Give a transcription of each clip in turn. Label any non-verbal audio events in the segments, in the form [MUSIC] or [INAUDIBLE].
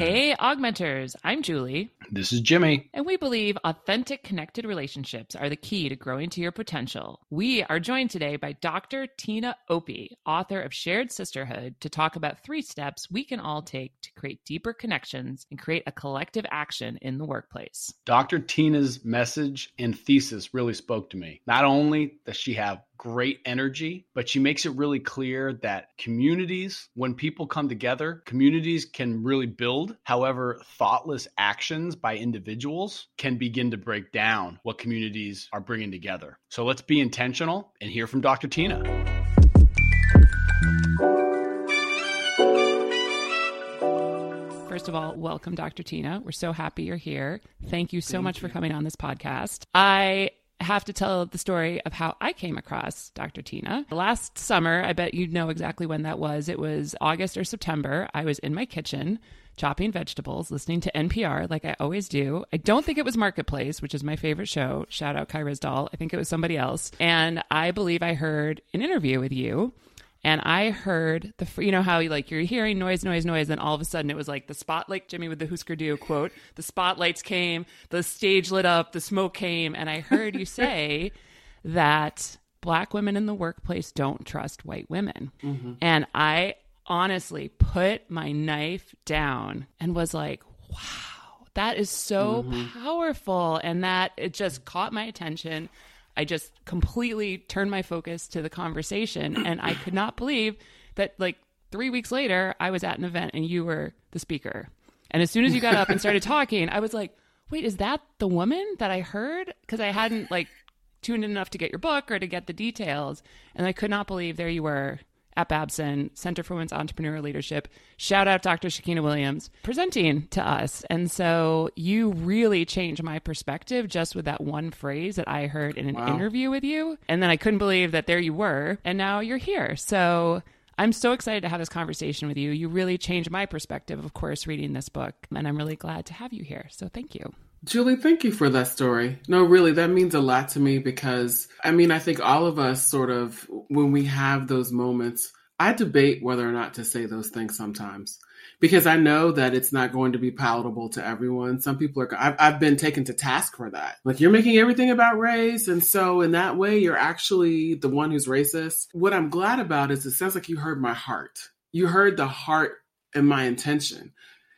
Hey, AugMentors. I'm Julie. This is Jimmy. And we believe authentic, connected relationships are the key to growing to your potential. We are joined today by Dr. Tina Opie, author of Shared Sisterhood, to talk about three steps we can all take to create deeper connections and create a collective action in the workplace. Dr. Tina's message and thesis really spoke to me. Not only does she have great energy, but she makes it really clear that communities, when people come together, communities can really build. However, thoughtless actions by individuals can begin to break down what communities are bringing together. So let's be intentional and hear from Dr. Tina. First of all, welcome, Dr. Tina. We're so happy you're here. Thank you so Thank much you. for coming on this podcast. I have to tell the story of how I came across Dr. Tina. Last summer, I bet you know exactly when that was. It was August or September. I was in my kitchen chopping vegetables, listening to NPR like I always do. I don't think it was Marketplace, which is my favorite show. Shout out Kai Ryssdal. I think it was somebody else. And I believe I heard an interview with you and I heard the you know how you like you're hearing noise, noise, noise, and all of a sudden it was like the spotlight, Jimmy with the Husker Du quote. The spotlights came, the stage lit up, the smoke came, and I heard you say that black women in the workplace don't trust white women, mm-hmm. and I honestly put my knife down and was like, wow, that is so mm-hmm. powerful, and that it just caught my attention. I just completely turned my focus to the conversation. And I could not believe that, like, three weeks later, I was at an event and you were the speaker. And as soon as you got up and started [LAUGHS] talking, I was like, wait, is that the woman that I heard? Because I hadn't, like, tuned in enough to get your book or to get the details. And I could not believe there you were at Babson, Center for Women's Entrepreneurial Leadership. Shout out Dr. Shakenna Williams presenting to us. And so you really changed my perspective just with that one phrase that I heard in an wow. interview with you. And then I couldn't believe that there you were, and now you're here. So I'm so excited to have this conversation with you. You really changed my perspective, of course, reading this book. And I'm really glad to have you here. So thank you. Julie, thank you for that story. No, really, that means a lot to me because I mean, I think all of us sort of, when we have those moments, I debate whether or not to say those things sometimes because I know that it's not going to be palatable to everyone. Some people are, I've, I've been taken to task for that. Like, you're making everything about race. And so, in that way, you're actually the one who's racist. What I'm glad about is it sounds like you heard my heart. You heard the heart and my intention.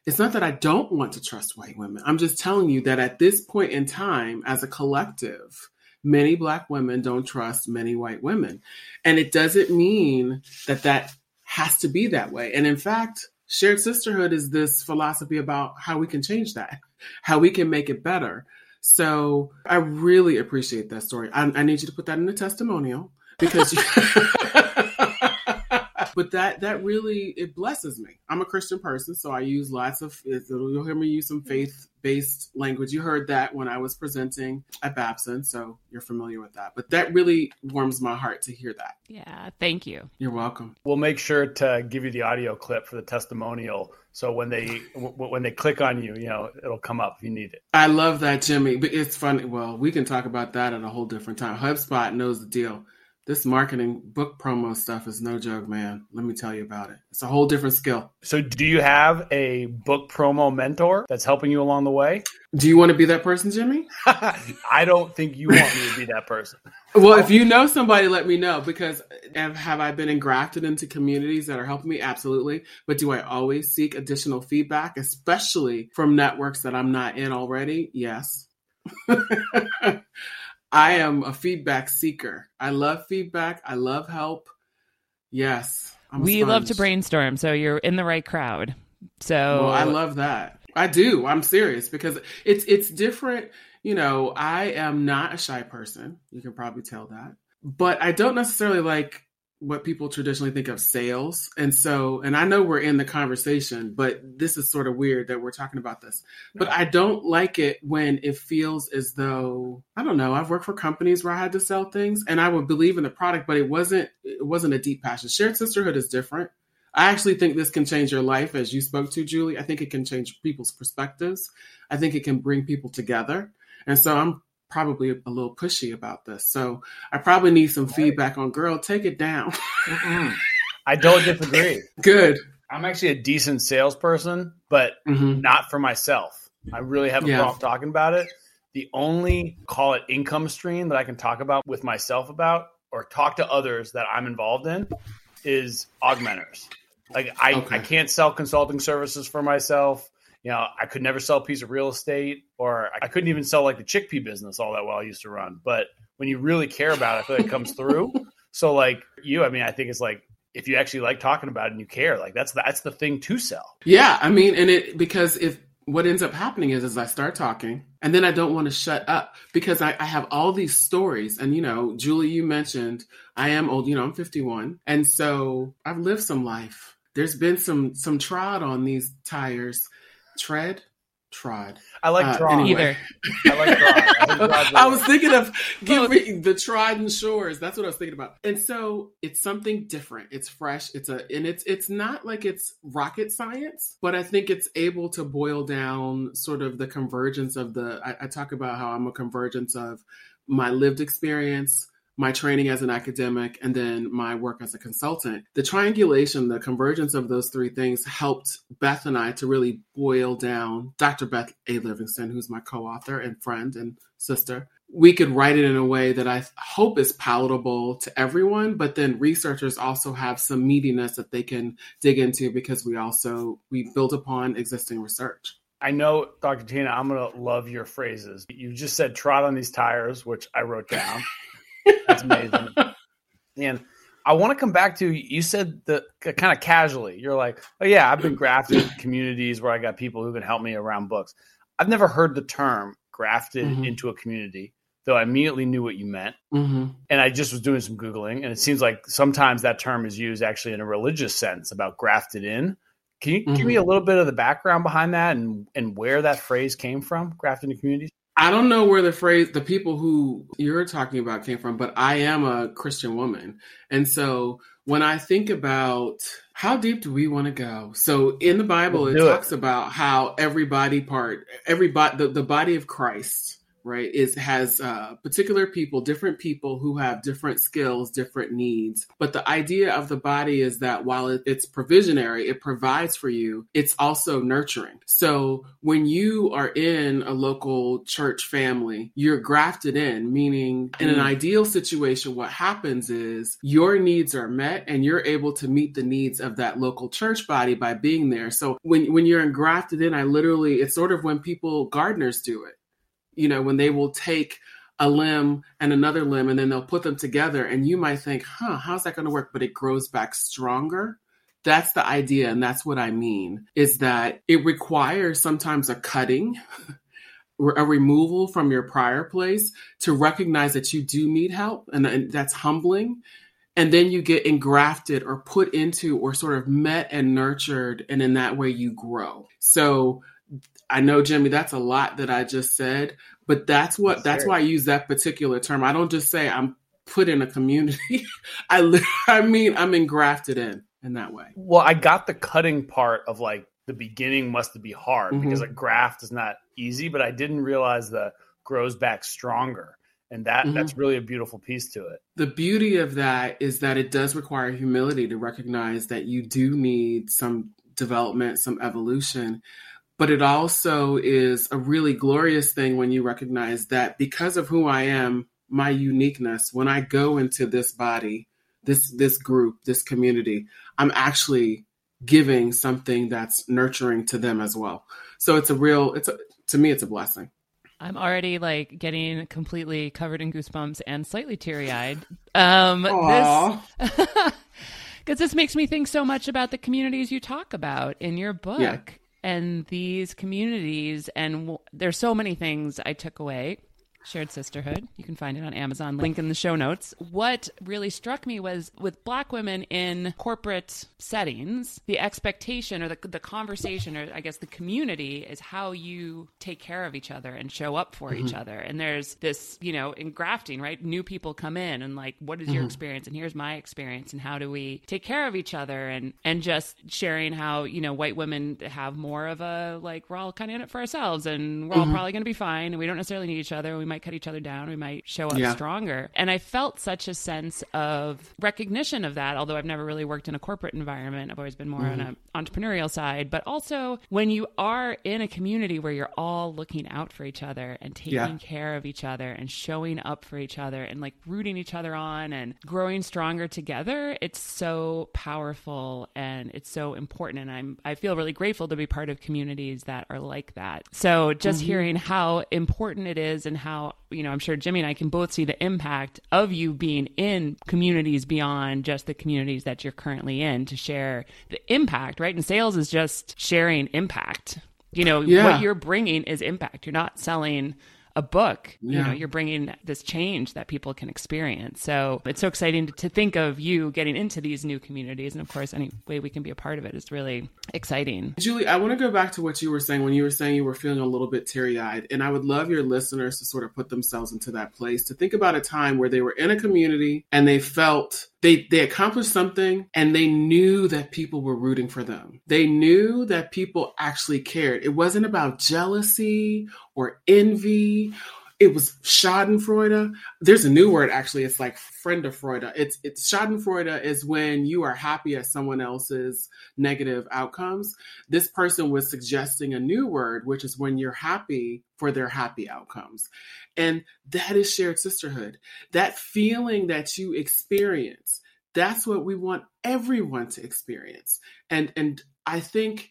It's not that I don't want to trust white women. I'm just telling you that at this point in time, as a collective, many black women don't trust many white women. And it doesn't mean that that has to be that way. And in fact, shared sisterhood is this philosophy about how we can change that, [LAUGHS] how we can make it better. So I really appreciate that story. I, I need you to put that in the testimonial because you, [LAUGHS] [LAUGHS] but that that really it blesses me. I'm a Christian person, so I use lots of. You'll hear me use some mm-hmm. faith based language. You heard that when I was presenting at Babson, so you're familiar with that. But that really warms my heart to hear that. Yeah, thank you. You're welcome. We'll make sure to give you the audio clip for the testimonial. So when they w- when they click on you, you know it'll come up if you need it. I love that, Jimmy. But it's funny. Well, we can talk about that at a whole different time. HubSpot knows the deal this marketing book promo stuff is no joke, man. Let me tell you about it. It's a whole different skill. So, do you have a book promo mentor that's helping you along the way? Do you want to be that person, Jimmy? [LAUGHS] I don't think you want me to be that person. [LAUGHS] well, if you know somebody, let me know because have I been engrafted into communities that are helping me? Absolutely. But do I always seek additional feedback, especially from networks that I'm not in already? Yes. [LAUGHS] I am a feedback seeker. I love feedback. I love help. Yes. we love to brainstorm, so you're in the right crowd. So well, I love that. I do. I'm serious because it's it's different. You know, I am not a shy person. You can probably tell that. But I don't necessarily like what people traditionally think of sales. And so, and I know we're in the conversation, but this is sort of weird that we're talking about this. But I don't like it when it feels as though, I don't know, I've worked for companies where I had to sell things and I would believe in the product, but it wasn't it wasn't a deep passion. Shared sisterhood is different. I actually think this can change your life as you spoke to Julie. I think it can change people's perspectives. I think it can bring people together. And so I'm probably a little pushy about this. So I probably need some feedback on girl, take it down. [LAUGHS] I don't disagree. Good. I'm actually a decent salesperson, but Mhm. not for myself. I really have a Yeah. problem talking about it. The only call it income stream that I can talk about with myself about or talk to others that I'm involved in is AugMentors. Like I, Okay. I can't sell consulting services for myself. You know, I could never sell a piece of real estate or I couldn't even sell like the chickpea business all that well I used to run. But when you really care about it, I feel like it comes through. [LAUGHS] So like you, I mean, I think it's like if you actually like talking about it and you care, like that's the, that's the thing to sell. Yeah, I mean, and it because if what ends up happening is, is I start talking, and then I don't want to shut up because I, I have all these stories, and you know, Julie, you mentioned I am old. You know, I'm 51, and so I've lived some life. There's been some some trod on these tires, tread, trod. I like Uh, anyway. Either. I like drawing. I think [LAUGHS] I was thinking of Both. giving the trodden shores. That's what I was thinking about. And so it's something different. It's fresh. It's a and it's it's not like it's rocket science, but I think it's able to boil down sort of the convergence of the. I, I talk about how I'm a convergence of my lived experience. My training as an academic and then my work as a consultant. The triangulation, the convergence of those three things helped Beth and I to really boil down Dr. Beth A. Livingston, who's my co author and friend and sister. We could write it in a way that I hope is palatable to everyone, but then researchers also have some meatiness that they can dig into because we also we build upon existing research. I know, Dr. Tina, I'm going to love your phrases. You just said trot on these tires, which I wrote down. [LAUGHS] That's amazing. and I want to come back to you said the kind of casually. You're like, oh yeah, I've been grafted communities where I got people who can help me around books. I've never heard the term grafted Mhm. into a community, though I immediately knew what you meant. Mm-hmm. And I just was doing some googling, and it seems like sometimes that term is used actually in a religious sense about grafted in. Can you give me a little bit of the background behind that and and where that phrase came from? Grafted in communities. I don't know where the phrase, the people who you're talking about came from, but I am a Christian woman. And so when I think about how deep do we want to go? So in the Bible, Let's it do it. talks about how every body part, every body, the, the body of Christ, right, is has uh, particular people, different people who have different skills, different needs. But the idea of the body is that while it, it's provisionary, it provides for you, it's also nurturing. So when you are in a local church family, you're grafted in, meaning in an Mm. ideal situation, what happens is your needs are met and you're able to meet the needs of that local church body by being there. So when, when you're engrafted in, I literally, it's sort of when people, gardeners do it you know, when they will take a limb and another limb and then they'll put them together and you might think, huh, how's that going to work? But it grows back stronger. That's the idea. And that's what I mean is that it requires sometimes a cutting, [LAUGHS] a removal from your prior place to recognize that you do need help. And, and that's humbling. And then you get engrafted or put into or sort of met and nurtured. And in that way you grow. So I know, Jimmy, that's a lot that I just said, but that's what That's that's great. why I use that particular term. I don't just say I'm put in a community. [LAUGHS] I I mean I'm engrafted in in that way. Well, I got the cutting part of like the beginning must be hard Mhm. because a graft is not easy, but I didn't realize the grows back stronger. And that Mhm. that's really a beautiful piece to it. The beauty of that is that it does require humility to recognize that you do need some development, some evolution. But it also is a really glorious thing when you recognize that because of who I am, my uniqueness, when I go into this body, this this group, this community, I'm actually giving something that's nurturing to them as well. So it's a real it's a to me it's a blessing. I'm already like getting completely covered in goosebumps and slightly teary eyed. Um, this because [LAUGHS] this makes me think so much about the communities you talk about in your book Yeah. And these communities. And w- there's so many things I took away. Shared Sisterhood. You can find it on Amazon. Link in the show notes. What really struck me was with black women in corporate settings, the expectation or the, the conversation, or I guess the community, is how you take care of each other and show up for each mm-hmm. other. And there's this, you know, in grafting, right? New people come in and like, what is your mm-hmm. experience? And here's my experience. And how do we take care of each other? And and just sharing how you know white women have more of a like we're all kind of in it for ourselves, and we're all mm-hmm. probably going to be fine, and we don't necessarily need each other. We might cut each other down, we might show up Yeah. stronger. And I felt such a sense of recognition of that, although I've never really worked in a corporate environment. I've always been more on an mm-hmm. entrepreneurial side. But also, when you are in a community where you're all looking out for each other and taking Yeah. care of each other and showing up for each other and like rooting each other on and growing stronger together, it's so powerful and it's so important. And I'm I feel really grateful to be part of communities that are like that. So just mm-hmm. hearing how important it is and how you know I'm sure Jimmy and I can both see the impact of you being in communities beyond just the communities that you're currently in to share the impact. Right, and sales is just sharing impact. You know Yeah. what you're bringing is impact. You're not selling a book. You know, you're bringing this change that people can experience. So it's so exciting to, to think of you getting into these new communities. And of course, any way we can be a part of it is really exciting. Julie, I want to go back to what you were saying when you were saying you were feeling a little bit teary eyed. And I would love your listeners to sort of put themselves into that place to think about a time where they were in a community and they felt they, they accomplished something and they knew that people were rooting for them. They knew that people actually cared. It wasn't about jealousy or envy. It was Schadenfreude. There's a new word actually. It's like Friendefreude. It's it's Schadenfreude is when you are happy at someone else's negative outcomes. This person was suggesting a new word, which is when you're happy for their happy outcomes. And that is shared sisterhood. That feeling that you experience, that's what we want everyone to experience. And and I think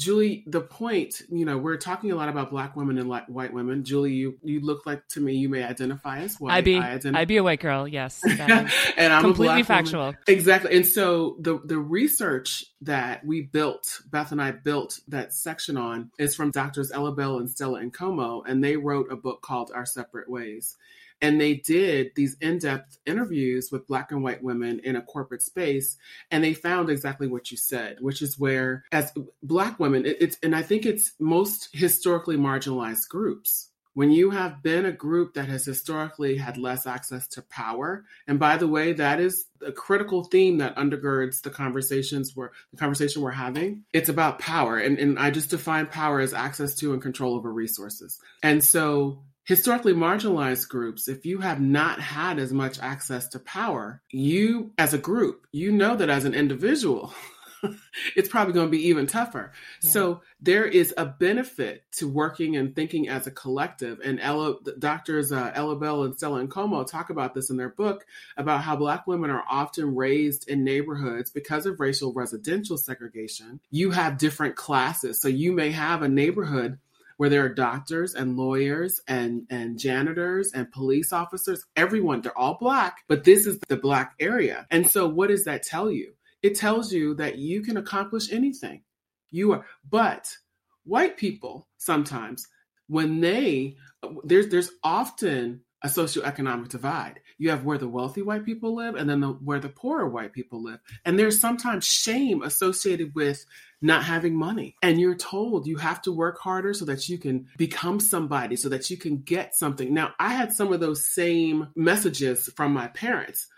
Julie, the point, you know, we're talking a lot about black women and white women. Julie, you you look like to me you may identify as white. I'd be, I ident- I'd be a white girl. Yes. [LAUGHS] And I'm completely a black woman. factual. Exactly. And so the the research that we built, Beth and I built that section on is from doctors Ella Bell and Stella Nkomo, and they wrote a book called Our Separate Ways. And they did these in-depth interviews with black and white women in a corporate space, and they found exactly what you said, which is where as black women, it, it's and I think it's most historically marginalized groups. When you have been a group that has historically had less access to power, and by the way, that is a critical theme that undergirds the conversations we're the conversation we're having. It's about power. And, and I just define power as access to and control over resources. And so historically marginalized groups, if you have not had as much access to power, you as a group, you know that as an individual, [LAUGHS] it's probably going to be even tougher. Yeah. So there is a benefit to working and thinking as a collective. And Ella, doctors uh, Ella Bell and Stella Nkomo talk about this in their book about how Black women are often raised in neighborhoods because of racial residential segregation. You have different classes. So you may have a neighborhood where there are doctors and lawyers and, and janitors and police officers, everyone, they're all black, but this is the black area. And so what does that tell you? It tells you that you can accomplish anything. You are, but white people sometimes, when they, there's, there's often a socioeconomic divide. You have where the wealthy white people live and then the, where the poorer white people live. And there's sometimes shame associated with not having money. And you're told you have to work harder so that you can become somebody, so that you can get something. Now, I had some of those same messages from my parents.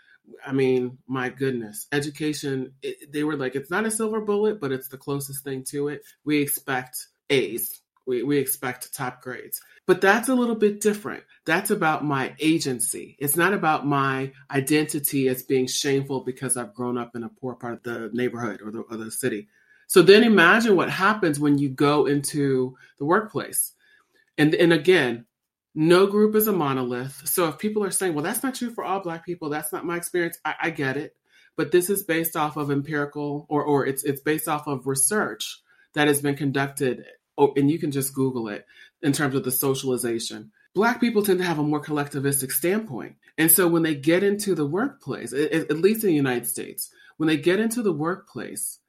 I mean, my goodness, education, it, they were like, it's not a silver bullet, but it's the closest thing to it. We expect A's, we, we expect top grades. But that's a little bit different. That's about my agency. It's not about my identity as being shameful because I've grown up in a poor part of the neighborhood or the, or the city. So then imagine what happens when you go into the workplace. And, and again, no group is a monolith. So if people are saying, well, that's not true for all Black people, that's not my experience, I, I get it. But this is based off of empirical or, or it's, it's based off of research that has been conducted, oh, and you can just Google it in terms of the socialization. Black people tend to have a more collectivistic standpoint. And so when they get into the workplace, at, least in the United States, when they get into the workplace,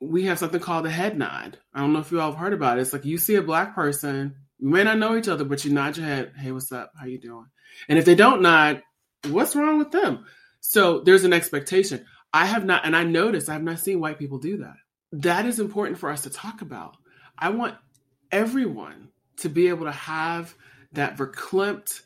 we have something called a head nod. I don't know if you all have heard about it. It's like you see a black person, you may not know each other, but you nod your head, hey, what's up? How you doing? And if they don't nod, what's wrong with them? So there's an expectation. I have not, and I noticed I have not seen white people do that. That is important for us to talk about. I want everyone to be able to have that verklempt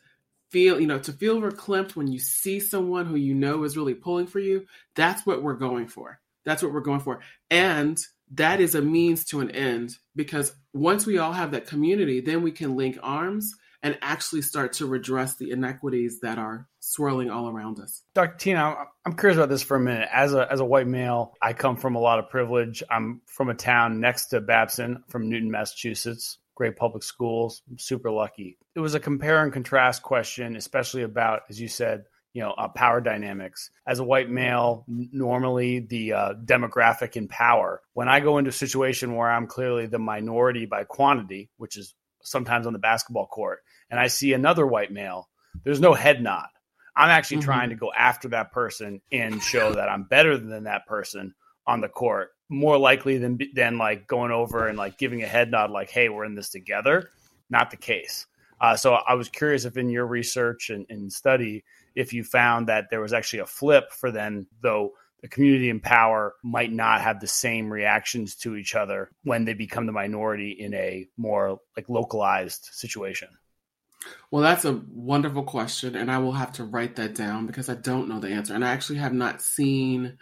feel, you know, to feel verklempt when you see someone who you know is really pulling for you. That's what we're going for. That's what we're going for. And that is a means to an end because once we all have that community, then we can link arms and actually start to redress the inequities that are swirling all around us. Dr. Tina, I'm curious about this for a minute. As a as a white male, I come from a lot of privilege. I'm from a town next to Babson, from Newton, Massachusetts. Great public schools. I'm super lucky. It was a compare and contrast question, especially about, as you said, you know, uh, power dynamics. As a white male, normally the uh, demographic in power. When I go into a situation where I'm clearly the minority by quantity, which is sometimes on the basketball court, and I see another white male, there's no head nod. I'm actually mm-hmm. trying to go after that person and show that I'm better than that person on the court. More likely than than like going over and like giving a head nod, like, "Hey, we're in this together." Not the case. Uh, so I was curious if in your research and, and study, if you found that there was actually a flip for them, though the community in power might not have the same reactions to each other when they become the minority in a more like localized situation. Well, that's a wonderful question, and I will have to write that down because I don't know the answer. And I actually have not seen,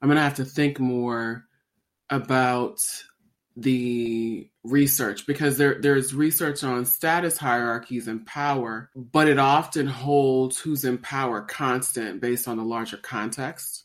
I'm going to have to think more about the research because there there's research on status hierarchies and power, but it often holds who's in power constant based on the larger context.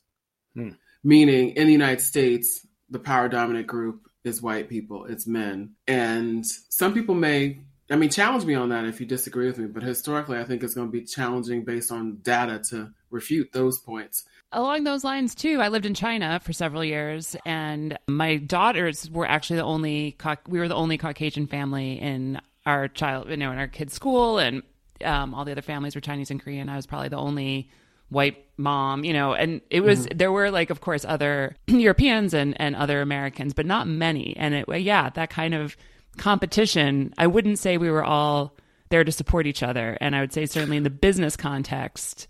Hmm. Meaning, in the United States, the power dominant group is white people, it's men, and some people may I mean, challenge me on that if you disagree with me. But historically, I think it's going to be challenging based on data to refute those points. Along those lines, too, I lived in China for several years, and my daughters were actually the only we were the only Caucasian family in our child, you know, in our kids' school, and um, all the other families were Chinese and Korean. I was probably the only white mom, you know, and it was mm-hmm. there were like, of course, other [CLEARS THROAT] Europeans and and other Americans, but not many. And it, yeah, that kind of competition, I wouldn't say we were all there to support each other. And I would say certainly in the business context,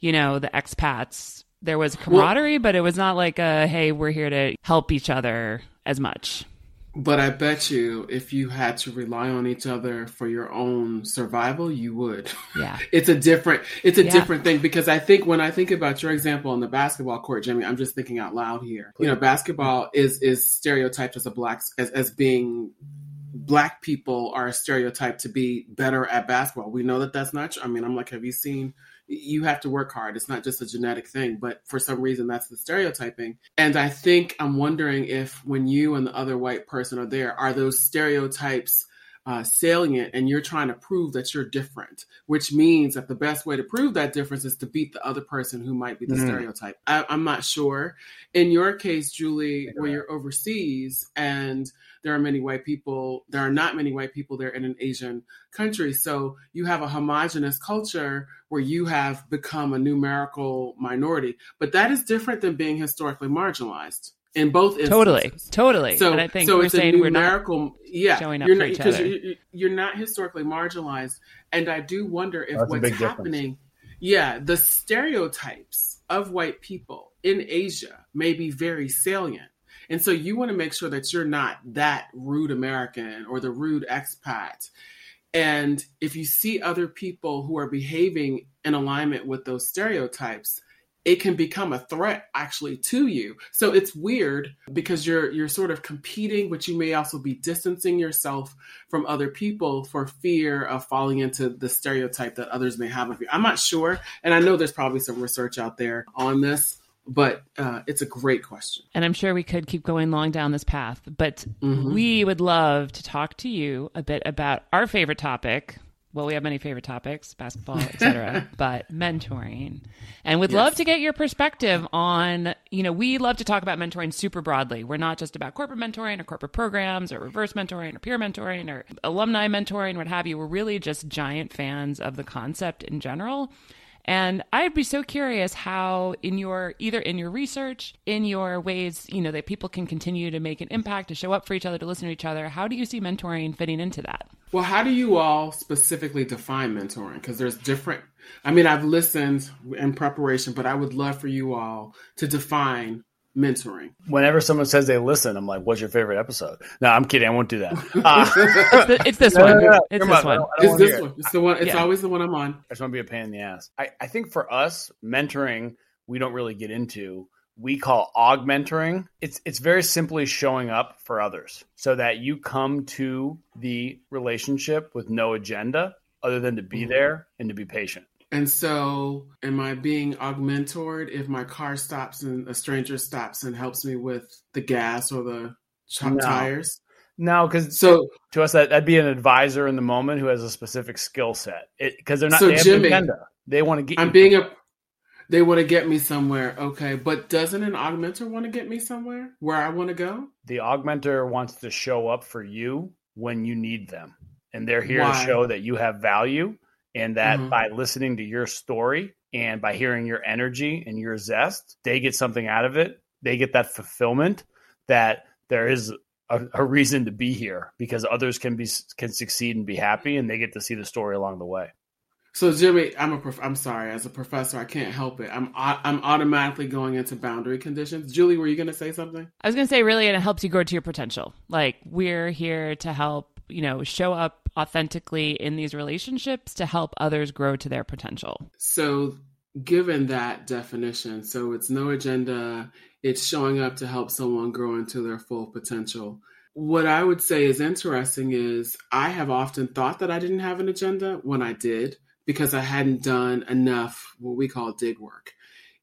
you know, the expats, there was camaraderie, well, but it was not like a hey, we're here to help each other as much. But I bet you if you had to rely on each other for your own survival, you would. [LAUGHS] Yeah. it's a different it's a yeah. different thing because I think when I think about your example on the basketball court, Jimmy, I'm just thinking out loud here. You know, basketball is is stereotyped as a black as, as being black people are stereotyped to be better at basketball. We know that that's not true. I mean, I'm like, have you seen? You have to work hard. It's not just a genetic thing, but for some reason, that's the stereotyping. And I think I'm wondering if when you and the other white person are there, are those stereotypes uh, salient and you're trying to prove that you're different, which means that the best way to prove that difference is to beat the other person who might be the mm. stereotype. I, am not sure. In your case, Julie, yeah. where you're overseas and there are many white people, there are not many white people there in an Asian country. So you have a homogenous culture where you have become a numerical minority. But that is different than being historically marginalized in both instances. Totally, totally. So, and I think so it's a numerical, we're not yeah, showing up you're not, because you're, you're, not historically marginalized, and I do wonder if That's what's happening, difference. yeah, the stereotypes of white people in Asia may be very salient. And so you want to make sure that you're not that rude American or the rude expat. And if you see other people who are behaving in alignment with those stereotypes, it can become a threat actually to you. So it's weird because you're you're sort of competing, but you may also be distancing yourself from other people for fear of falling into the stereotype that others may have of you. I'm not sure, and I know there's probably some research out there on this, but uh, it's a great question. And I'm sure we could keep going long down this path, but mm-hmm. we would love to talk to you a bit about our favorite topic, well, we have many favorite topics, basketball, etc., [LAUGHS] but mentoring. And would yes. love to get your perspective on, you know, we love to talk about mentoring super broadly. We're not just about corporate mentoring or corporate programs or reverse mentoring or peer mentoring or alumni mentoring, what have you. We're really just giant fans of the concept in general. And I'd be so curious how, in your either in your research, in your ways, you know, that people can continue to make an impact, to show up for each other, to listen to each other, how do you see mentoring fitting into that? Well, how do you all specifically define mentoring? Because there's different. I mean, I've listened in preparation, but I would love for you all to define mentoring. Whenever someone says they listen, I'm like, "What's your favorite episode?" No, I'm kidding. I won't do that. [LAUGHS] Uh, it's, the, it's, this no, one. No, no, it's this one. It's this one. It's the one. It's yeah. always the one I'm on. I just want to be a pain in the ass. I, I think for us, mentoring we don't really get into. We call augmenting. It's it's very simply showing up for others, so that you come to the relationship with no agenda other than to be mm-hmm. there and to be patient. And so, am I being augmented if my car stops and a stranger stops and helps me with the gas or the no. tires? No, because so to us that, that'd be an advisor in the moment who has a specific skill set. Because they're not. So they Jimmy. They want to get. I'm being a. They want to get me somewhere, okay. But doesn't an augmenter want to get me somewhere where I want to go? The augmenter wants to show up for you when you need them, and they're here Why? to show that you have value, and that mm-hmm. by listening to your story and by hearing your energy and your zest, they get something out of it. They get that fulfillment that there is a, a, reason to be here because others can be can succeed and be happy, and they get to see the story along the way. So Jimmy, I'm a prof- I'm sorry, as a professor, I can't help it. I'm I'm automatically going into boundary conditions. Julie, were you going to say something? I was going to say, really, and it helps you grow to your potential. Like we're here to help, you know, show up authentically in these relationships to help others grow to their potential. So, given that definition, so it's no agenda it's showing up to help someone grow into their full potential. What I would say is interesting is I have often thought that I didn't have an agenda when I did because I hadn't done enough what we call dig work.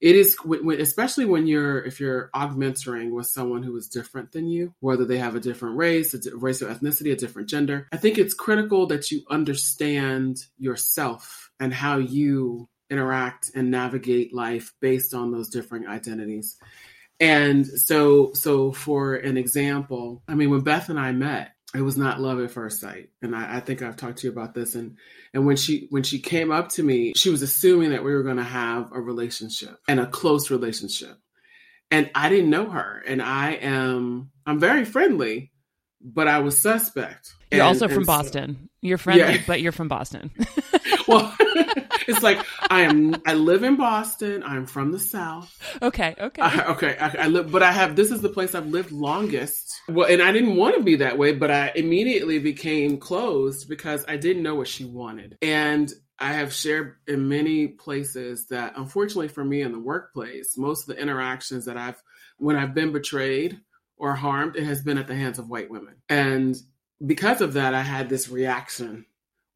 It is especially when you're if you're augmenting with someone who is different than you, whether they have a different race, a race or ethnicity, a different gender. I think it's critical that you understand yourself and how you interact and navigate life based on those different identities. And so, so for an example, I mean, when Beth and I met, it was not love at first sight, and I, I think I've talked to you about this. And and when she when she came up to me, she was assuming that we were going to have a relationship and a close relationship, and I didn't know her. And I am I'm very friendly, but I was suspect. You're and, also from Boston. So, you're friendly, yeah. but you're from Boston. [LAUGHS] well, [LAUGHS] it's like I am. I live in Boston. I'm from the South. Okay. Okay. I, okay. I, I live, but I have. This is the place I've lived longest. Well, and I didn't want to be that way, but I immediately became closed because I didn't know what she wanted, and I have shared in many places that, unfortunately for me in the workplace, most of the interactions that I've, when I've been betrayed or harmed, it has been at the hands of white women, and because of that, I had this reaction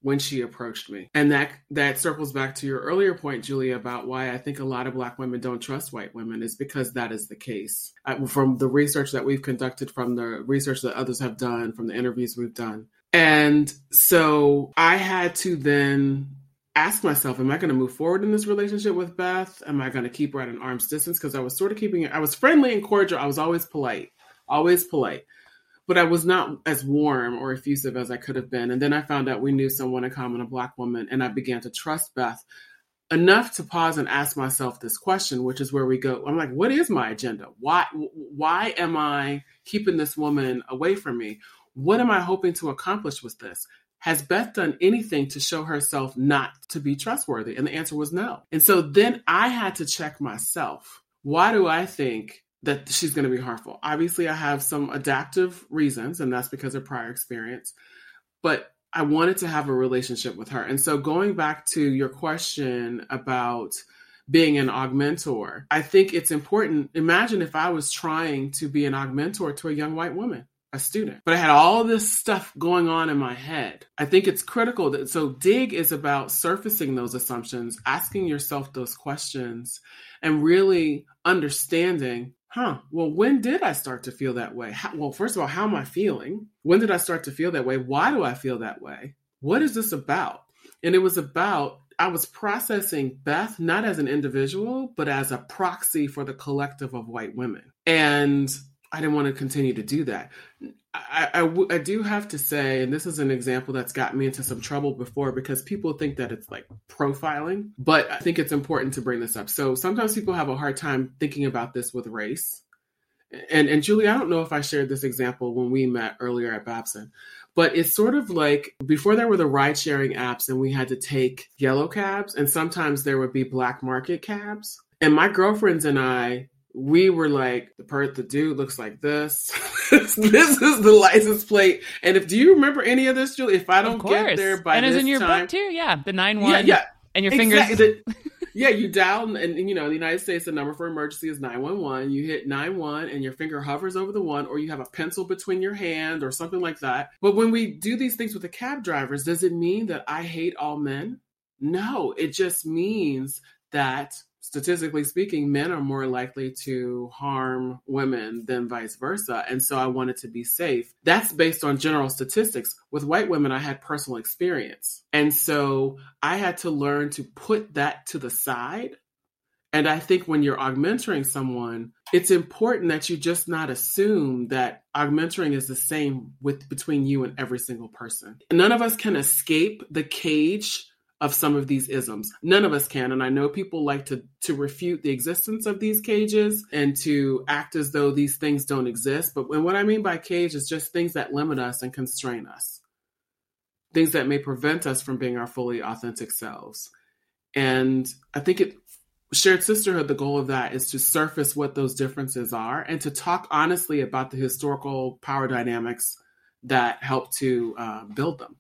when she approached me. And that that circles back to your earlier point, Julia, about why I think a lot of black women don't trust white women is because that is the case. I, from the research that we've conducted, from the research that others have done, from the interviews we've done. And so I had to then ask myself, am I going to move forward in this relationship with Beth? Am I going to keep her at an arm's distance? Because I was sort of keeping it, I was friendly and cordial. I was always polite, always polite but I was not as warm or effusive as I could have been. And then I found out we knew someone in common, a black woman, and I began to trust Beth enough to pause and ask myself this question, which is where we go. I'm like, what is my agenda? Why why am I keeping this woman away from me? What am I hoping to accomplish with this? Has Beth done anything to show herself not to be trustworthy? And the answer was no. And so then I had to check myself. Why do I think that she's going to be harmful. Obviously, I have some adaptive reasons, and that's because of prior experience. But I wanted to have a relationship with her. And so, going back to your question about being an augmentor, I think it's important. Imagine if I was trying to be an augmentor to a young white woman, a student, but I had all this stuff going on in my head. I think it's critical that so dig is about surfacing those assumptions, asking yourself those questions, and really understanding huh, well, when did I start to feel that way? How, well, first of all, how am I feeling? When did I start to feel that way? Why do I feel that way? What is this about? And it was about, I was processing Beth not as an individual, but as a proxy for the collective of white women. And I didn't want to continue to do that. I, do have to say, and this is an example that's gotten me into some trouble before because people think that it's like profiling, but I think it's important to bring this up. So sometimes people have a hard time thinking about this with race. And, and Julie, I don't know if I shared this example when we met earlier at Babson, but it's sort of like before there were the ride sharing apps and we had to take yellow cabs, and sometimes there would be black market cabs. And my girlfriends and I we were like, the part the dude looks like this. [LAUGHS] this mm-hmm. is the license plate. And if do you remember any of this, Julie? If I don't get there by and it's in your time, book too, yeah, the nine one, yeah, yeah, and your exactly. fingers. [LAUGHS] Yeah, you dial, and, and, you know, in the United States, the number for emergency is 911. You hit 91 and your finger hovers over the one, or you have a pencil between your hand or something like that. But when we do these things with the cab drivers, does it mean that I hate all men? No, it just means that statistically speaking, men are more likely to harm women than vice versa. And so I wanted to be safe. That's based on general statistics. With white women, I had personal experience. And so I had to learn to put that to the side. And I think when you're augmenting someone, it's important that you just not assume that augmenting is the same with between you and every single person. None of us can escape the cage of some of these isms. None of us can, and I know people like to to refute the existence of these cages and to act as though these things don't exist. But what I mean by cage is just things that limit us and constrain us, things that may prevent us from being our fully authentic selves. And I think it shared sisterhood the goal of that is to surface what those differences are and to talk honestly about the historical power dynamics that help to uh, build them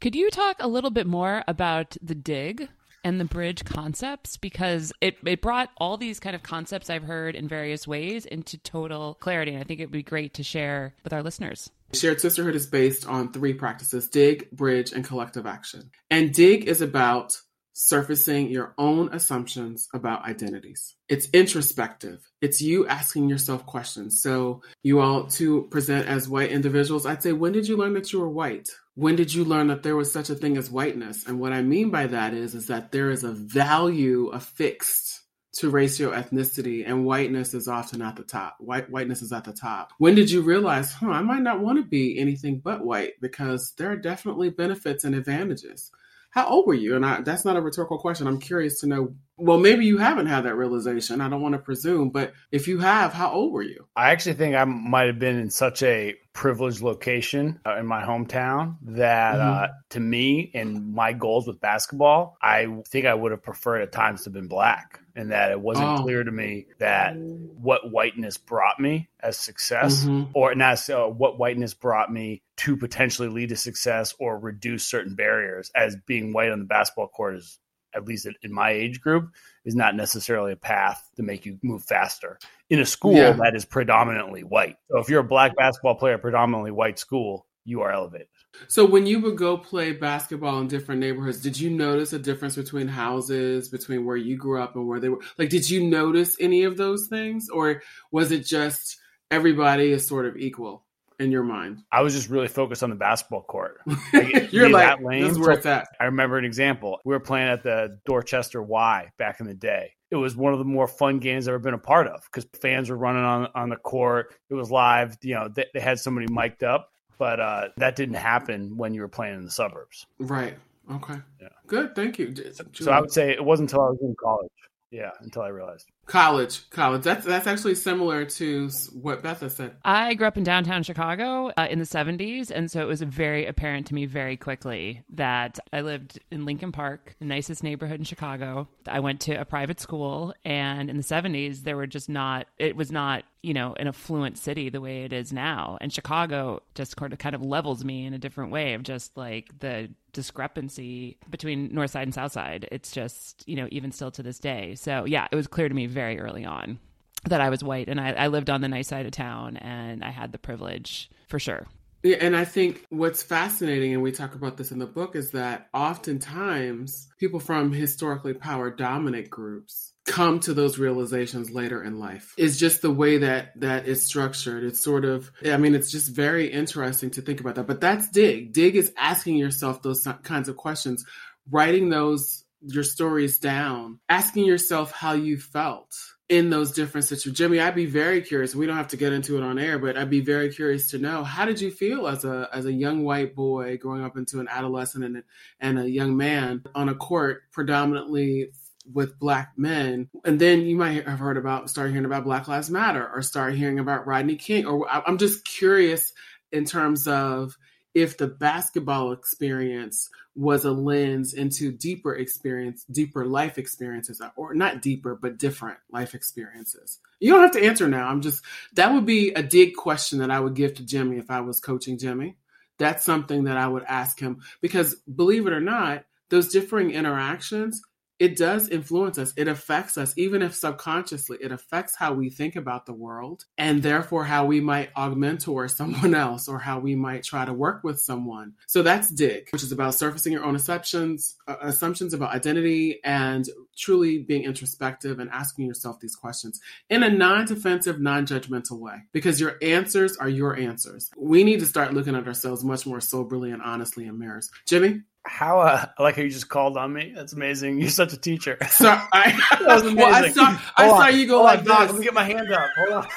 could you talk a little bit more about the dig and the bridge concepts? Because it, it brought all these kind of concepts I've heard in various ways into total clarity. And I think it would be great to share with our listeners. Shared Sisterhood is based on three practices dig, bridge, and collective action. And dig is about surfacing your own assumptions about identities. It's introspective. It's you asking yourself questions. So, you all to present as white individuals, I'd say, when did you learn that you were white? When did you learn that there was such a thing as whiteness? And what I mean by that is, is that there is a value affixed to racial ethnicity, and whiteness is often at the top. White whiteness is at the top. When did you realize, huh, I might not want to be anything but white because there are definitely benefits and advantages. How old were you? And I, that's not a rhetorical question. I'm curious to know. Well, maybe you haven't had that realization. I don't want to presume, but if you have, how old were you? I actually think I might have been in such a privileged location uh, in my hometown that mm-hmm. uh, to me and my goals with basketball, I think I would have preferred at times to have been black and that it wasn't oh. clear to me that what whiteness brought me as success mm-hmm. or not uh, what whiteness brought me to potentially lead to success or reduce certain barriers as being white on the basketball court is at least in my age group is not necessarily a path to make you move faster in a school yeah. that is predominantly white. So if you're a black basketball player, predominantly white school, you are elevated. So when you would go play basketball in different neighborhoods, did you notice a difference between houses, between where you grew up and where they were? Like, did you notice any of those things, or was it just everybody is sort of equal? In your mind? I was just really focused on the basketball court. [LAUGHS] Like, You're like, lane, this is where it's at. I remember an example. We were playing at the Dorchester Y back in the day. It was one of the more fun games I've ever been a part of because fans were running on on the court. It was live. You know, they, they had somebody mic'd up, but uh, that didn't happen when you were playing in the suburbs. Right. Okay. Yeah. Good. Thank you. So I would say it wasn't until I was in college. Yeah, until I realized. College, college. That's that's actually similar to what Beth has said. I grew up in downtown Chicago uh, in the '70s, and so it was very apparent to me very quickly that I lived in Lincoln Park, the nicest neighborhood in Chicago. I went to a private school, and in the '70s, there were just not. It was not you know, an affluent city the way it is now. And Chicago just kind of levels me in a different way of just like the discrepancy between North Side and South Side. It's just, you know, even still to this day. So yeah, it was clear to me very early on that I was white and I, I lived on the nice side of town and I had the privilege for sure. Yeah, and I think what's fascinating, and we talk about this in the book, is that oftentimes people from historically power dominant groups come to those realizations later in life. It's just the way that that is structured. It's sort of, I mean, it's just very interesting to think about that. But that's dig. Dig is asking yourself those kinds of questions, writing those your stories down, asking yourself how you felt in those different situations. Jimmy, I'd be very curious. We don't have to get into it on air, but I'd be very curious to know how did you feel as a as a young white boy growing up into an adolescent and and a young man on a court predominantly with black men and then you might have heard about start hearing about black lives matter or start hearing about rodney king or i'm just curious in terms of if the basketball experience was a lens into deeper experience, deeper life experiences, or not deeper, but different life experiences. You don't have to answer now. I'm just, that would be a dig question that I would give to Jimmy if I was coaching Jimmy. That's something that I would ask him because believe it or not, those differing interactions it does influence us. It affects us, even if subconsciously, it affects how we think about the world and therefore how we might augment towards [LAUGHS] someone else or how we might try to work with someone. So that's dig, which is about surfacing your own assumptions, uh, assumptions about identity and truly being introspective and asking yourself these questions in a non-defensive, non-judgmental way because your answers are your answers. We need to start looking at ourselves much more soberly and honestly in mirrors. Jimmy? How uh, I [LAUGHS] like how you just called on me. That's amazing. You're such a teacher. [LAUGHS] So I, that was amazing. [LAUGHS] Well, I saw, I saw you go like on, this. Let me get my hand up. Hold on.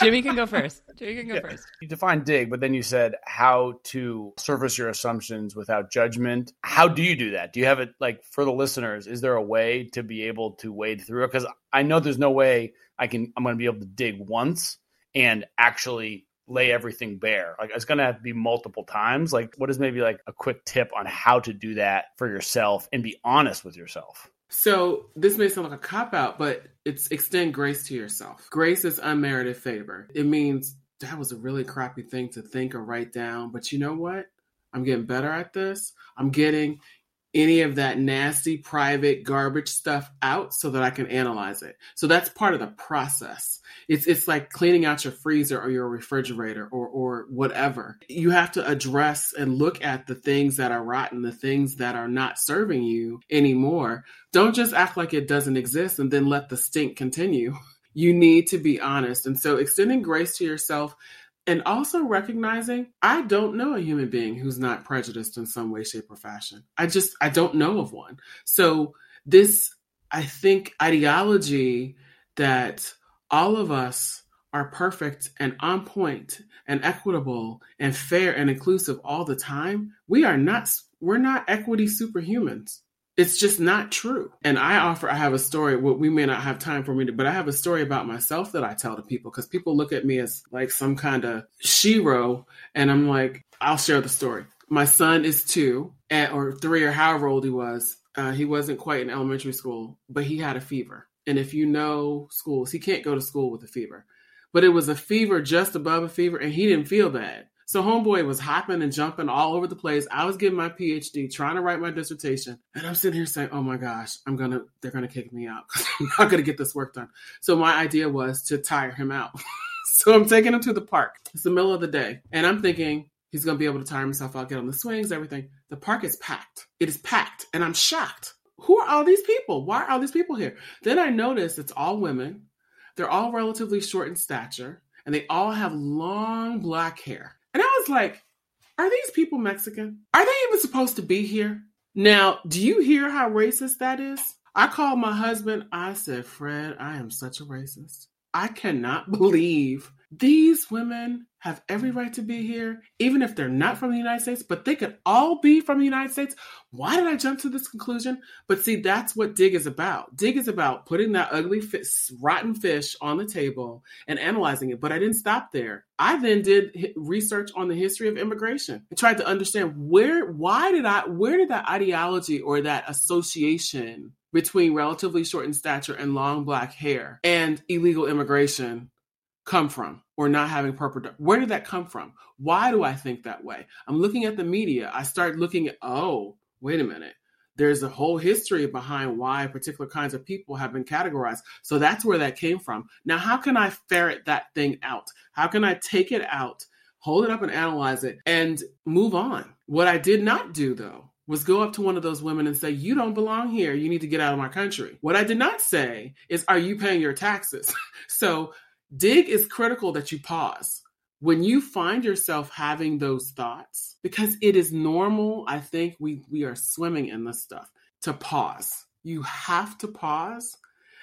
Jimmy can go first. Jimmy can go yeah. first. You defined dig, but then you said how to surface your assumptions without judgment. How do you do that? Do you have it like for the listeners? Is there a way to be able to wade through it? Because I know there's no way I can. I'm going to be able to dig once and actually lay everything bare. Like it's going to have to be multiple times. Like what is maybe like a quick tip on how to do that for yourself and be honest with yourself? So this may sound like a cop out, but it's extend grace to yourself. Grace is unmerited favor. It means that was a really crappy thing to think or write down, but you know what? I'm getting better at this. I'm getting any of that nasty private garbage stuff out so that I can analyze it. So that's part of the process. It's it's like cleaning out your freezer or your refrigerator or or whatever. You have to address and look at the things that are rotten, the things that are not serving you anymore. Don't just act like it doesn't exist and then let the stink continue. [LAUGHS] You need to be honest. And so extending grace to yourself and also recognizing I don't know a human being who's not prejudiced in some way, shape, or fashion. I just, I don't know of one. So, this, I think, ideology that all of us are perfect and on point and equitable and fair and inclusive all the time, we are not, we're not equity superhumans. It's just not true. And I offer, I have a story, what we may not have time for me to, but I have a story about myself that I tell to people because people look at me as like some kind of shero. And I'm like, I'll share the story. My son is two or three or however old he was. Uh, he wasn't quite in elementary school, but he had a fever. And if you know schools, he can't go to school with a fever. But it was a fever just above a fever, and he didn't feel bad. So homeboy was hopping and jumping all over the place. I was getting my PhD, trying to write my dissertation, and I'm sitting here saying, "Oh my gosh, I'm gonna, they're gonna kick me out [LAUGHS] I'm not gonna get this work done." So my idea was to tire him out. [LAUGHS] so I'm taking him to the park. It's the middle of the day, and I'm thinking he's gonna be able to tire himself out, get on the swings, everything. The park is packed. It is packed, and I'm shocked. Who are all these people? Why are all these people here? Then I notice it's all women. They're all relatively short in stature, and they all have long black hair. And I was like, are these people Mexican? Are they even supposed to be here? Now, do you hear how racist that is? I called my husband. I said, Fred, I am such a racist. I cannot [LAUGHS] believe these women have every right to be here, even if they're not from the United States, but they could all be from the United States. Why did I jump to this conclusion? But see, that's what Dig is about. Dig is about putting that ugly, fish, rotten fish on the table and analyzing it. But I didn't stop there. I then did research on the history of immigration and tried to understand where, why did I, where did that ideology or that association between relatively short in stature and long black hair and illegal immigration come from or not having purple where did that come from? Why do i think that way? I'm looking at the media. I start looking at oh wait a minute. There's a whole history behind why particular kinds of people have been categorized. So that's where that came from. Now how can i ferret that thing out? How can i take it out hold it up and analyze it and move on? What i did not do though was go up to one of those women and say, You don't belong here. You need to get out of my country. What I did not say is, Are you paying your taxes? [LAUGHS] so dig is critical that you pause when you find yourself having those thoughts because it is normal i think we we are swimming in this stuff to pause. You have to pause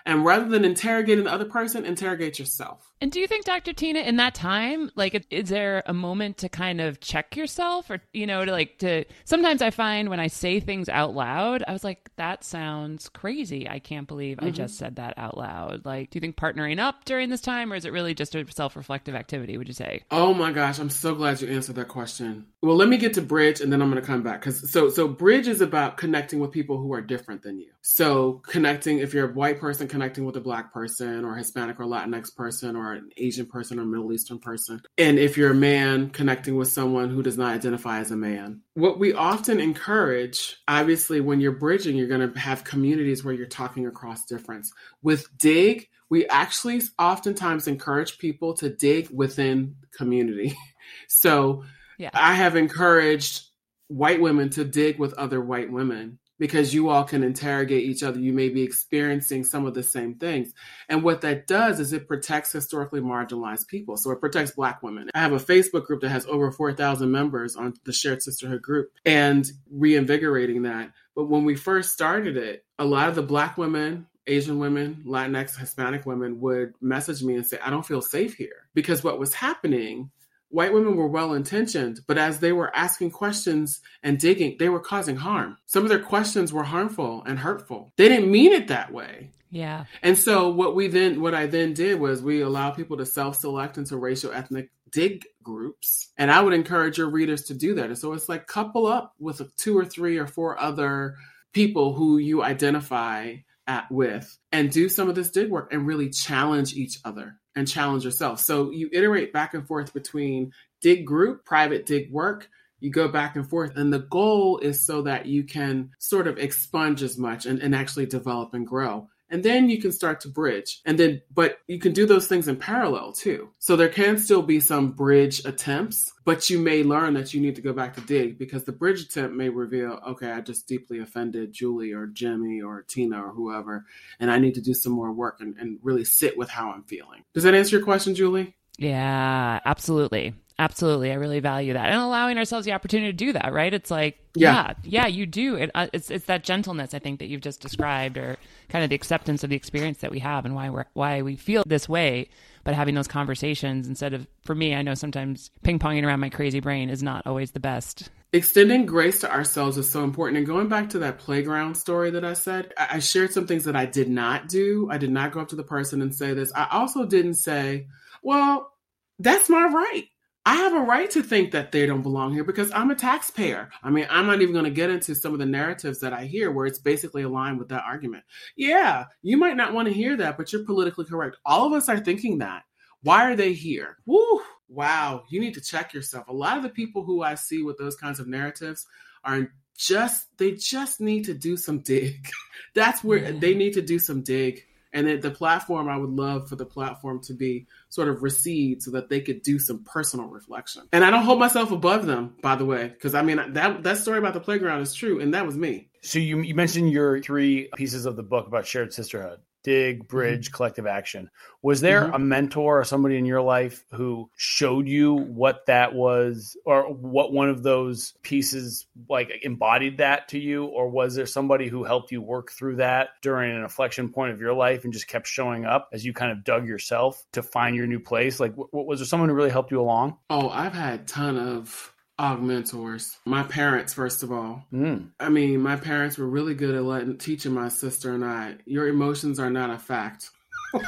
and rather than interrogating the other person interrogate yourself and do you think, Dr. Tina, in that time, like, is there a moment to kind of check yourself or, you know, to like, to sometimes I find when I say things out loud, I was like, that sounds crazy. I can't believe mm-hmm. I just said that out loud. Like, do you think partnering up during this time or is it really just a self reflective activity, would you say? Oh my gosh, I'm so glad you answered that question. Well, let me get to Bridge and then I'm going to come back. Cause so, so Bridge is about connecting with people who are different than you. So, connecting, if you're a white person, connecting with a black person or Hispanic or Latinx person or or an Asian person or Middle Eastern person. And if you're a man connecting with someone who does not identify as a man. What we often encourage, obviously, when you're bridging, you're going to have communities where you're talking across difference. With DIG, we actually oftentimes encourage people to dig within community. [LAUGHS] So yeah. I have encouraged white women to dig with other white women because you all can interrogate each other. You may be experiencing some of the same things. And what that does is it protects historically marginalized people. So it protects Black women. I have a Facebook group that has over 4,000 members on the Shared Sisterhood group and reinvigorating that. But when we first started it, a lot of the Black women, Asian women, Latinx, Hispanic women would message me and say, I don't feel safe here. Because what was happening White women were well intentioned, but as they were asking questions and digging, they were causing harm. Some of their questions were harmful and hurtful. They didn't mean it that way. Yeah. And so what we then what I then did was we allow people to self-select into racial ethnic dig groups. And I would encourage your readers to do that. And so it's like couple up with two or three or four other people who you identify at with and do some of this dig work and really challenge each other and challenge yourself. So you iterate back and forth between dig group, private dig work. You go back and forth, and the goal is so that you can sort of expunge as much and, and actually develop and grow and then you can start to bridge. And then but you can do those things in parallel too. So there can still be some bridge attempts but you may learn that you need to go back to dig because the bridge attempt may reveal okay i just deeply offended julie or jimmy or tina or whoever and i need to do some more work and, and really sit with how i'm feeling. Does that answer your question julie? Yeah absolutely Absolutely. I really value that. And allowing ourselves the opportunity to do that, right? It's like, yeah, yeah, yeah you do. It, uh, it's, it's that gentleness, I think, that you've just described, or kind of the acceptance of the experience that we have and why we're, why we feel this way. But having those conversations instead of, for me, I know sometimes ping ponging around my crazy brain is not always the best. Extending grace to ourselves is so important. And going back to that playground story that I said, I shared some things that I did not do. I did not go up to the person and say this. I also didn't say, well, that's my right I have a right to think that they don't belong here because I'm a taxpayer. I mean, I'm not even going to get into some of the narratives that I hear where it's basically aligned with that argument. Yeah, you might not want to hear that, but you're politically correct. All of us are thinking that. Why are they here? Woo! Wow, you need to check yourself. A lot of the people who I see with those kinds of narratives are just they just need to do some dig. [LAUGHS] That's where yeah. they need to do some dig and the platform i would love for the platform to be sort of recede so that they could do some personal reflection. And i don't hold myself above them by the way because i mean that that story about the playground is true and that was me. So you, you mentioned your three pieces of the book about shared sisterhood dig bridge mm-hmm. collective action was there mm-hmm. a mentor or somebody in your life who showed you what that was or what one of those pieces like embodied that to you or was there somebody who helped you work through that during an inflection point of your life and just kept showing up as you kind of dug yourself to find your new place like w- was there someone who really helped you along oh i've had a ton of augmentors. My parents, first of all. Mm. I mean, my parents were really good at letting teaching my sister and I, your emotions are not a fact. [LAUGHS]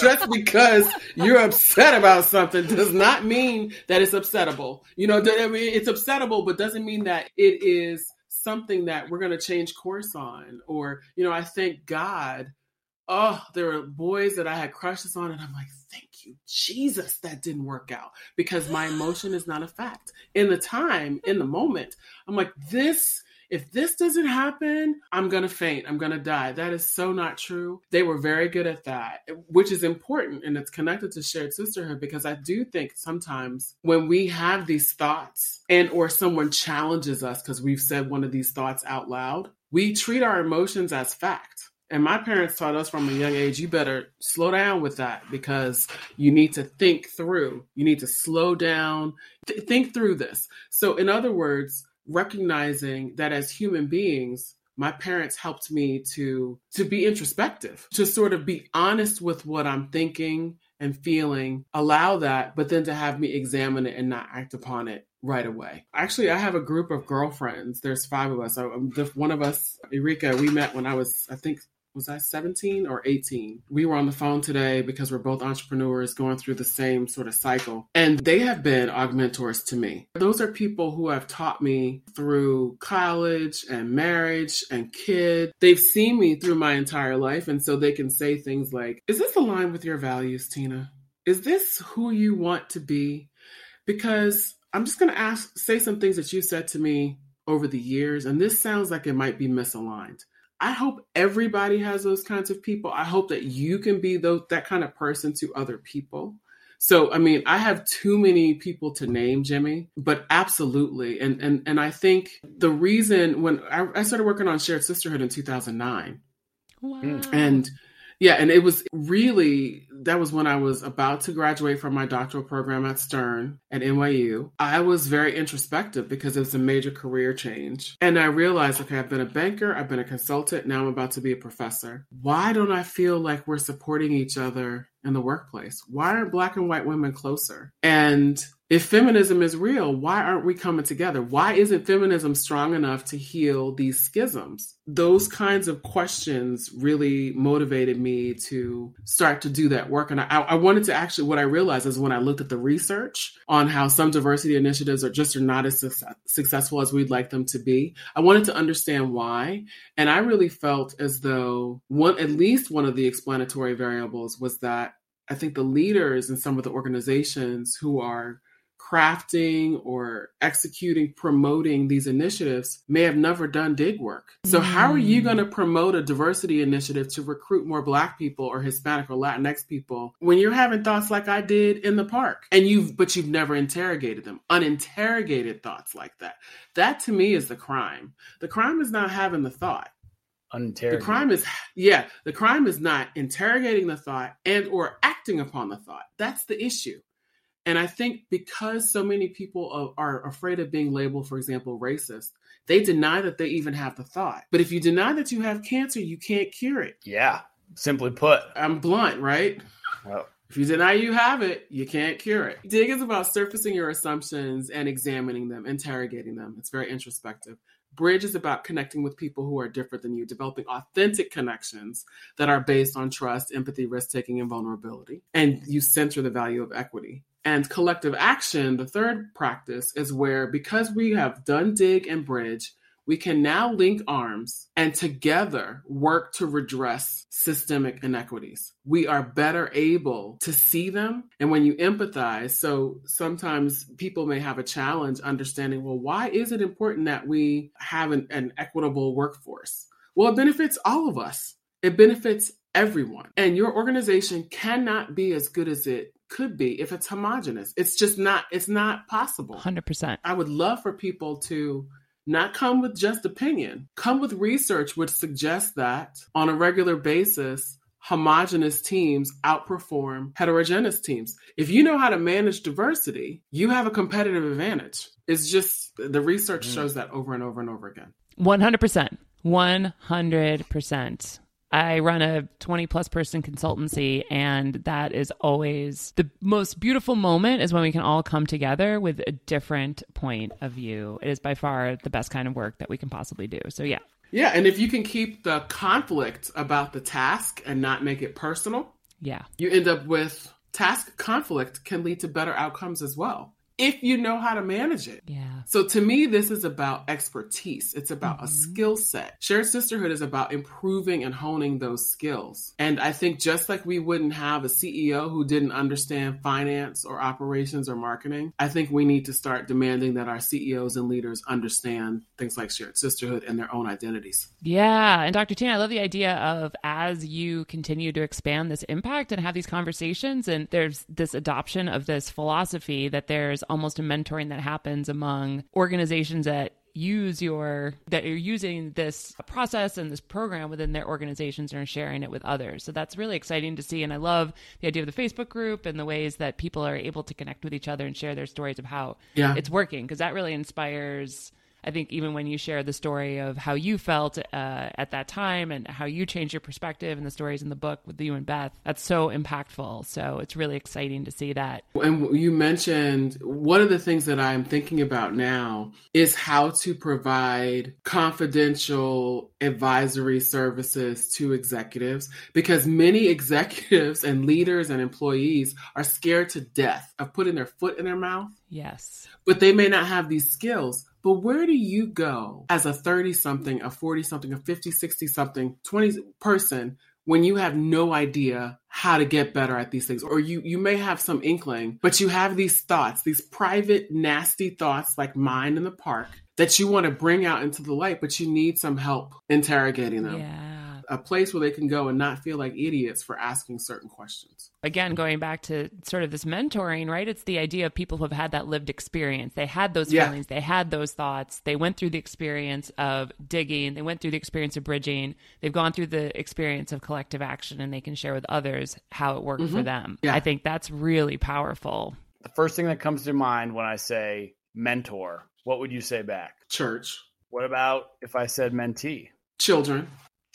Just because you're upset about something does not mean that it's upsettable. You know, I mean, it's upsettable, but doesn't mean that it is something that we're going to change course on. Or, you know, I thank God. Oh, there were boys that I had crushes on, and I'm like, thank you, Jesus, that didn't work out because my emotion is not a fact. In the time, in the moment, I'm like, this, if this doesn't happen, I'm going to faint. I'm going to die. That is so not true. They were very good at that, which is important and it's connected to shared sisterhood because I do think sometimes when we have these thoughts and or someone challenges us because we've said one of these thoughts out loud, we treat our emotions as fact and my parents taught us from a young age, you better slow down with that because you need to think through. You need to slow down, th- think through this. So, in other words, recognizing that as human beings, my parents helped me to to be introspective, to sort of be honest with what I'm thinking and feeling, allow that, but then to have me examine it and not act upon it right away. Actually, I have a group of girlfriends. There's five of us. So, um, one of us, Erika, we met when I was, I think, was I 17 or 18? We were on the phone today because we're both entrepreneurs going through the same sort of cycle. And they have been augmentors to me. Those are people who have taught me through college and marriage and kid. They've seen me through my entire life. And so they can say things like, Is this aligned with your values, Tina? Is this who you want to be? Because I'm just going to ask, say some things that you said to me over the years, and this sounds like it might be misaligned. I hope everybody has those kinds of people. I hope that you can be those that kind of person to other people. So, I mean, I have too many people to name, Jimmy, but absolutely. And and and I think the reason when I, I started working on shared sisterhood in 2009, wow. Hmm. and yeah, and it was really that was when I was about to graduate from my doctoral program at Stern at NYU. I was very introspective because it was a major career change. And I realized, okay, I've been a banker, I've been a consultant, now I'm about to be a professor. Why don't I feel like we're supporting each other in the workplace? Why aren't black and white women closer? And if feminism is real, why aren't we coming together? Why isn't feminism strong enough to heal these schisms? Those kinds of questions really motivated me to start to do that work. And I, I wanted to actually, what I realized is when I looked at the research on how some diversity initiatives are just are not as su- successful as we'd like them to be, I wanted to understand why. And I really felt as though one, at least one of the explanatory variables was that I think the leaders in some of the organizations who are crafting or executing, promoting these initiatives may have never done dig work. So, mm. how are you going to promote a diversity initiative to recruit more Black people or Hispanic or Latinx people when you're having thoughts like I did in the park and you've, but you've never interrogated them? Uninterrogated thoughts like that. That to me is the crime. The crime is not having the thought. The crime is yeah, the crime is not interrogating the thought and or acting upon the thought. That's the issue. And I think because so many people are afraid of being labeled, for example, racist, they deny that they even have the thought. But if you deny that you have cancer, you can't cure it. Yeah, simply put. I'm blunt, right? Well. If you deny you have it, you can't cure it. Dig is about surfacing your assumptions and examining them, interrogating them. It's very introspective. Bridge is about connecting with people who are different than you, developing authentic connections that are based on trust, empathy, risk taking, and vulnerability. And you center the value of equity. And collective action, the third practice, is where because we have done dig and bridge, we can now link arms and together work to redress systemic inequities. We are better able to see them. And when you empathize, so sometimes people may have a challenge understanding, well, why is it important that we have an, an equitable workforce? Well, it benefits all of us. It benefits everyone. And your organization cannot be as good as it could be if it's homogenous. It's just not, it's not possible. 100%. I would love for people to not come with just opinion, come with research which suggests that on a regular basis, homogenous teams outperform heterogeneous teams. If you know how to manage diversity, you have a competitive advantage. It's just the research mm. shows that over and over and over again. 100%. 100%. I run a 20 plus person consultancy, and that is always the most beautiful moment is when we can all come together with a different point of view. It is by far the best kind of work that we can possibly do. So, yeah. Yeah. And if you can keep the conflict about the task and not make it personal, yeah, you end up with task conflict can lead to better outcomes as well if you know how to manage it. Yeah. So to me, this is about expertise. It's about mm-hmm. a skill set. Shared sisterhood is about improving and honing those skills. And I think just like we wouldn't have a CEO who didn't understand finance or operations or marketing, I think we need to start demanding that our CEOs and leaders understand things like shared sisterhood and their own identities. Yeah. And Dr. Tina, I love the idea of as you continue to expand this impact and have these conversations, and there's this adoption of this philosophy that there's almost a mentoring that happens among organizations that use your that you're using this process and this program within their organizations and are sharing it with others. So that's really exciting to see. And I love the idea of the Facebook group and the ways that people are able to connect with each other and share their stories of how yeah. it's working because that really inspires I think even when you share the story of how you felt uh, at that time and how you changed your perspective and the stories in the book with you and Beth, that's so impactful. So it's really exciting to see that. And you mentioned one of the things that I'm thinking about now is how to provide confidential advisory services to executives because many executives and leaders and employees are scared to death of putting their foot in their mouth. Yes. But they may not have these skills. But where do you go as a 30 something, a 40 something, a 50, 60 something, 20 person when you have no idea how to get better at these things or you you may have some inkling but you have these thoughts these private nasty thoughts like mine in the park that you want to bring out into the light but you need some help interrogating them Yeah. A place where they can go and not feel like idiots for asking certain questions Again, going back to sort of this mentoring, right? It's the idea of people who have had that lived experience. They had those Yeah. feelings, they had those thoughts, they went through the experience of digging, they went through the experience of bridging, they've gone through the experience of collective action, and they can share with others how it worked for mm-hmm. them. Yeah. I think that's really powerful. The first thing that comes to mind when I say mentor, what would you say back? church What about if I said mentee? children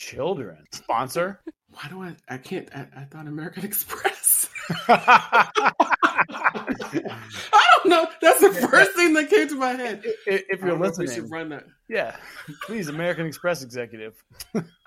Children. Sponsor? why do i i can't i, I thought american express [LAUGHS] [LAUGHS] [LAUGHS] I don't know. That's the first thing that came to my head. if if you're don't know if we listening, should run that. yeah, [LAUGHS] please, American Express executive.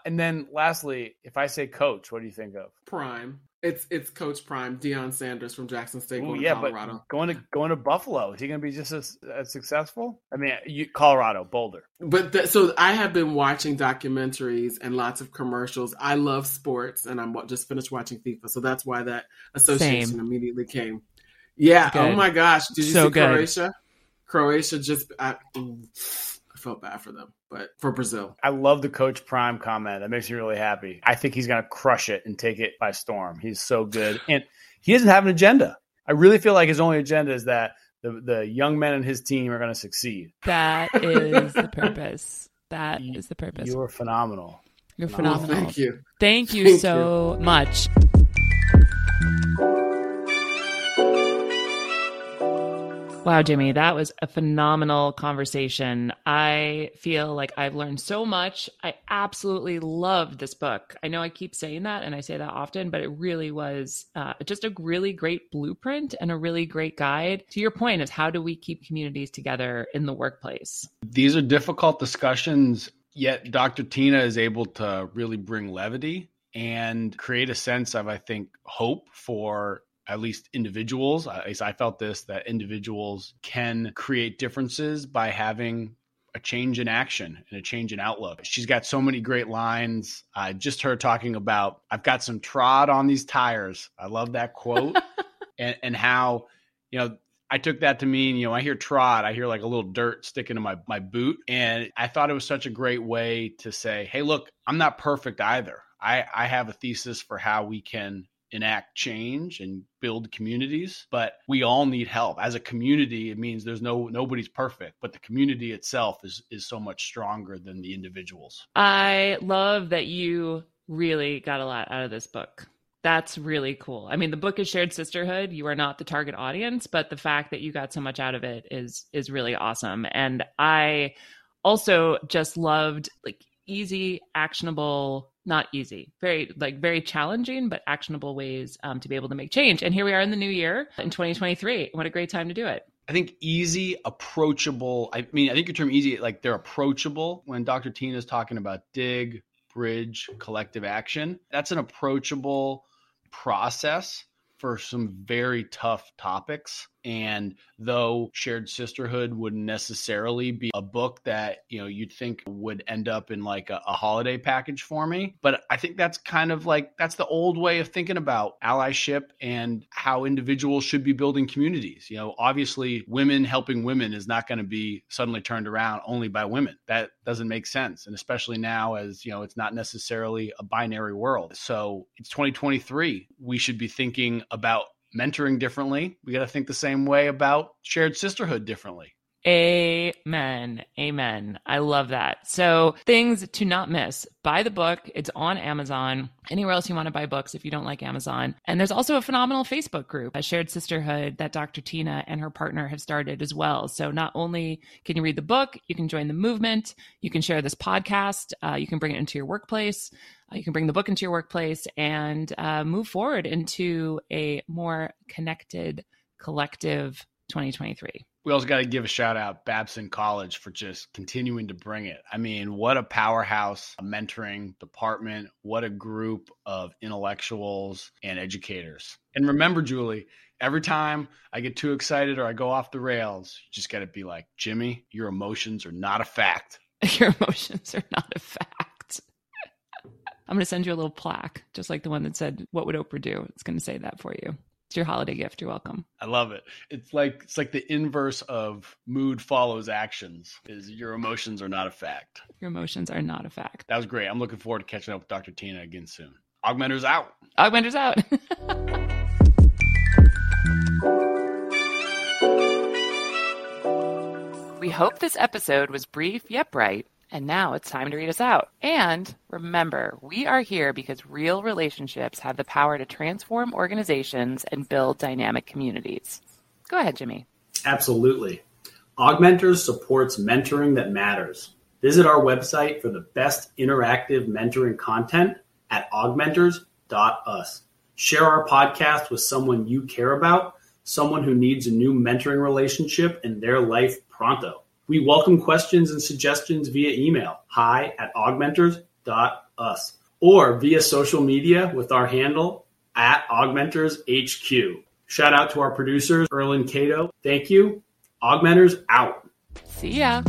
and then lastly, if I say coach, what do you think of? Prime. It's it's Coach Prime, Deion Sanders from Jackson State, Ooh, yeah, to Colorado. but going to going to Buffalo, is he going to be just as, as successful? I mean, you, Colorado, Boulder. But th- so I have been watching documentaries and lots of commercials. I love sports, and I'm just finished watching FIFA, so that's why that association Same. immediately came. Yeah. Oh my gosh! Did you So see good. Croatia? Croatia just. I, I felt bad for them, but for Brazil. I love the Coach Prime comment. That makes me really happy. I think he's going to crush it and take it by storm. He's so good, and he doesn't have an agenda. I really feel like his only agenda is that the the young men in his team are going to succeed. That is the purpose. That You- [LAUGHS] is the purpose. You are phenomenal. You're phenomenal. Oh, phenomenal. thank you. Thank you Thank so much. Wow, Jimmy, that was a phenomenal conversation. I feel like I've learned so much. I absolutely loved this book. I know I keep saying that and I say that often, but it really was uh, just a really great blueprint and a really great guide. To your point, is how do we keep communities together in the workplace? These are difficult discussions, yet Dr. Tina is able to really bring levity and create a sense of, I think, hope for at least individuals. I, I felt this that individuals can create differences by having a change in action and a change in outlook. She's got so many great lines. Uh, just her talking about, I've got some trod on these tires. I love that quote [LAUGHS] and, and how, you know, I took that to mean, you know, I hear trod, I hear like a little dirt sticking to my, my boot. And I thought it was such a great way to say, hey, look, I'm not perfect either. I, I have a thesis for how we can enact change and build communities but we all need help as a community it means there's no nobody's perfect but the community itself is is so much stronger than the individuals I love that you really got a lot out of this book. That's really cool. I mean, the book is shared sisterhood. You are not the target audience, but the fact that you got so much out of it is is really awesome. And I also just loved like easy, actionable, not easy, very like very challenging, but actionable ways um, to be able to make change. And here we are in the new year in 2023. What a great time to do it. I think easy, approachable. I mean, I think your term easy, like they're approachable. When Dr. Tina is talking about dig, bridge, collective action, that's an approachable process for some very tough topics. And though Shared Sisterhood wouldn't necessarily be a book that, you know, you'd think would end up in like a, a holiday package for me, but I think that's kind of like that's the old way of thinking about allyship and how individuals should be building communities. You know, obviously women helping women is not going to be suddenly turned around only by women. That doesn't make sense. And especially now as, you know, it's not necessarily a binary world. So it's 2023. We should be thinking about mentoring differently. We got to think the same way about shared sisterhood differently. Amen. Amen. I love that. So, things to not miss. Buy the book. It's on Amazon. Anywhere else you want to buy books if you don't like Amazon. And there's also a phenomenal Facebook group, a shared sisterhood that Dr. Tina and her partner have started as well. So, not only can you read the book, you can join the movement, you can share this podcast, uh, you can bring it into your workplace. Uh, you can bring the book into your workplace and uh, move forward into a more connected, collective 2023 we also got to give a shout out Babson College for just continuing to bring it. I mean, what a powerhouse mentoring department, what a group of intellectuals and educators. And remember, Julie, every time I get too excited or I go off the rails, you just got to be like, Jimmy, your emotions are not a fact. [LAUGHS] Your emotions are not a fact. [LAUGHS] I'm going to send you a little plaque, just like the one that said, What would Oprah do? It's going to say that for you. It's your holiday gift. You're welcome. I love it. It's like it's like the inverse of mood follows actions. Is your emotions are not a fact. Your emotions are not a fact. That was great. I'm looking forward to catching up with Dr. Tina again soon. AugMentors out. AugMentors out. [LAUGHS] we hope this episode was brief yet bright and now it's time to read us out. And remember, we are here because real relationships have the power to transform organizations and build dynamic communities. Go ahead, Jimmy. Absolutely. AugMentors supports mentoring that matters. Visit our website for the best interactive mentoring content at augmentors.us. Share our podcast with someone you care about, someone who needs a new mentoring relationship in their life pronto. We welcome questions and suggestions via email, hi at augmentors.us, or via social media with our handle at augmentorshq. Shout out to our producers, Erlen Cato. Thank you. AugMentors out. See ya.